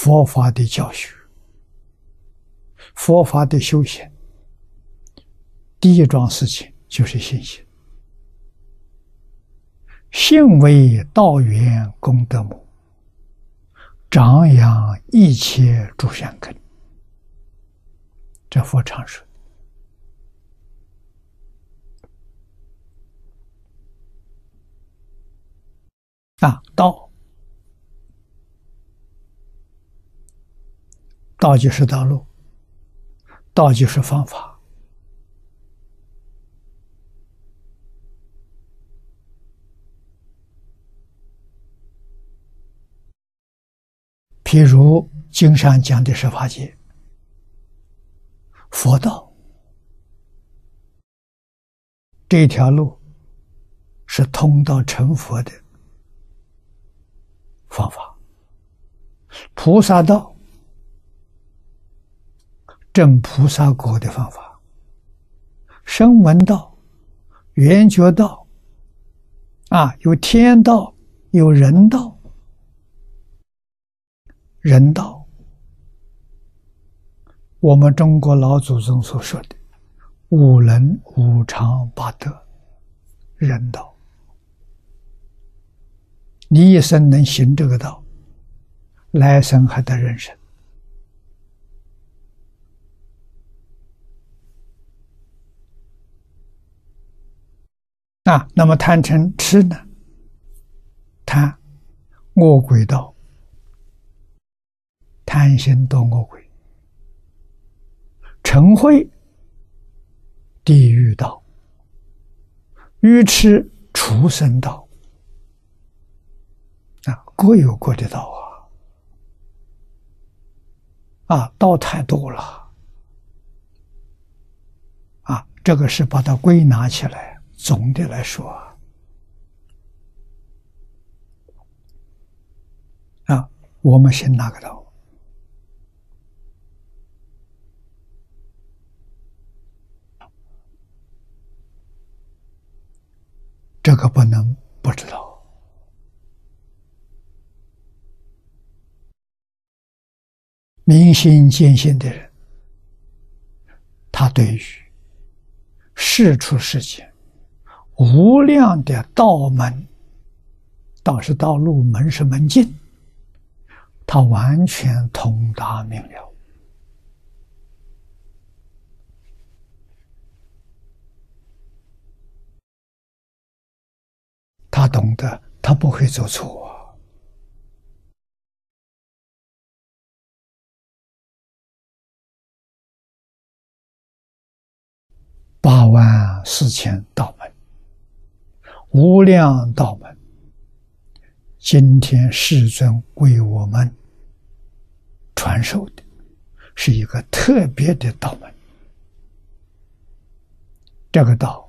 佛法的教学，佛法的修行，第一桩事情就是信心。信为道源功德母，长养一切诸善根。这佛常说啊，道，道就是道路，道就是方法。譬如经上讲的十法界，佛道这条路是通到成佛的方法；菩萨道证菩萨果的方法；声闻道、缘觉道啊，有天道，有人道。人道，我们中国老祖宗所说的五伦、五常、八德，人道。你一生能行这个道，来生还得人生。啊，那么贪嗔痴呢？贪，恶鬼道。贪心多恶鬼，嗔恚地狱道，愚痴畜生道，啊，各有各的道啊，啊，道太多了，啊，这个是把它归纳起来，总的来说，啊，我们先拿个道？这个不能不知道。明心见性的人，他对于世出世间无量的道门，道是道路，门是门径，他完全通达明了。他懂得，他不会做错。八万四千道门，无量道门，今天世尊为我们传授的，是一个特别的道门。这个道。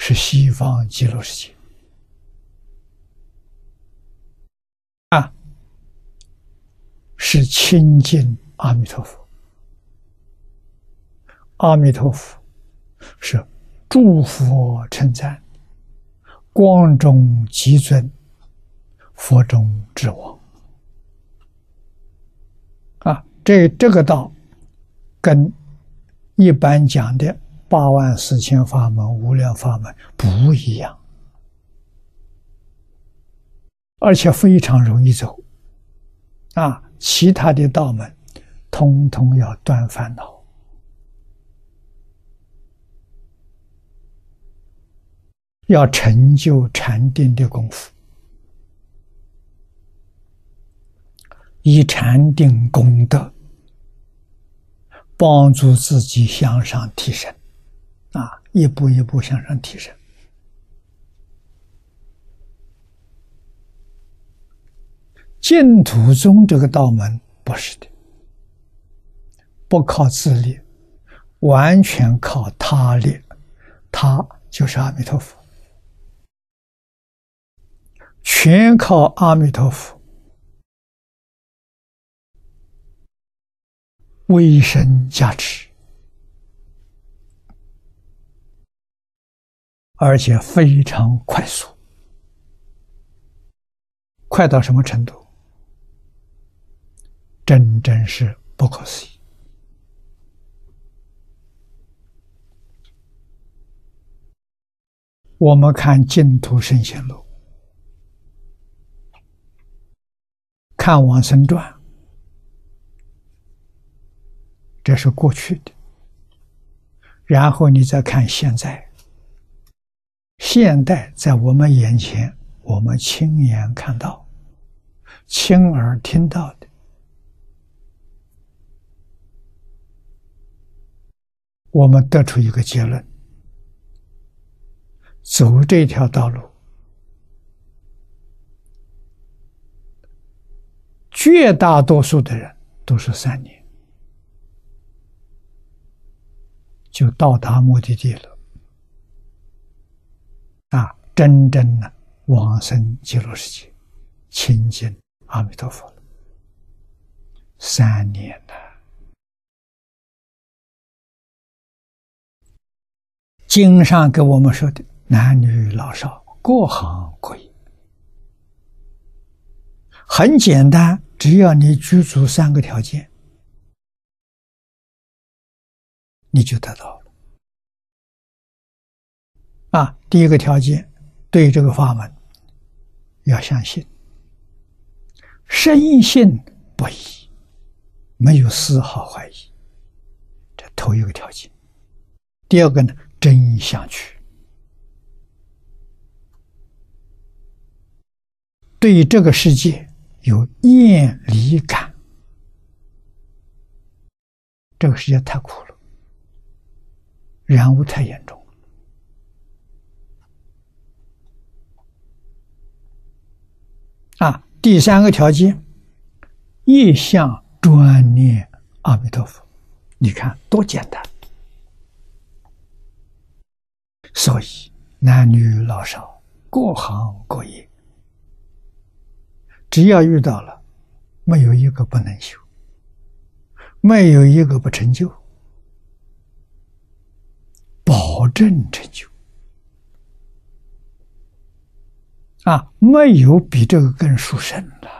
是西方极乐世界啊，是亲近阿弥陀佛。阿弥陀佛是诸佛称赞，光中极尊，佛中之王啊。这这个道跟一般讲的。八万四千法门，无量法门不一样，而且非常容易走。啊，其他的道门，通通要断烦恼，要成就禅定的功夫，以禅定功德帮助自己向上提升。啊，一步一步向上提升。净土宗这个道门不是的，不靠自力，完全靠他力，他就是阿弥陀佛，全靠阿弥陀佛威神加持。而且非常快速，快到什么程度？真真是不可思议。我们看净土圣贤录，看往生传，这是过去的。然后你再看现在，现代在我们眼前，我们亲眼看到、亲耳听到的，我们得出一个结论。走这条道路，绝大多数的人都是三年就到达目的地了，啊，真正的往生极乐世界，亲近阿弥陀佛了。三年了，经上给我们说的。男女老少各行各业，很简单，只要你具足三个条件，你就得到了。啊，第一个条件，对这个法门要相信，深信不疑，没有丝毫怀疑，这头一个条件。第二个呢，真相去。对于这个世界有厌离感，这个世界太苦了，染污太严重啊！第三个条件，一向专念阿弥陀佛，你看多简单。所以男女老少各行各业。只要遇到了，没有一个不能修，没有一个不成就，保证成就。啊，没有比这个更殊胜的。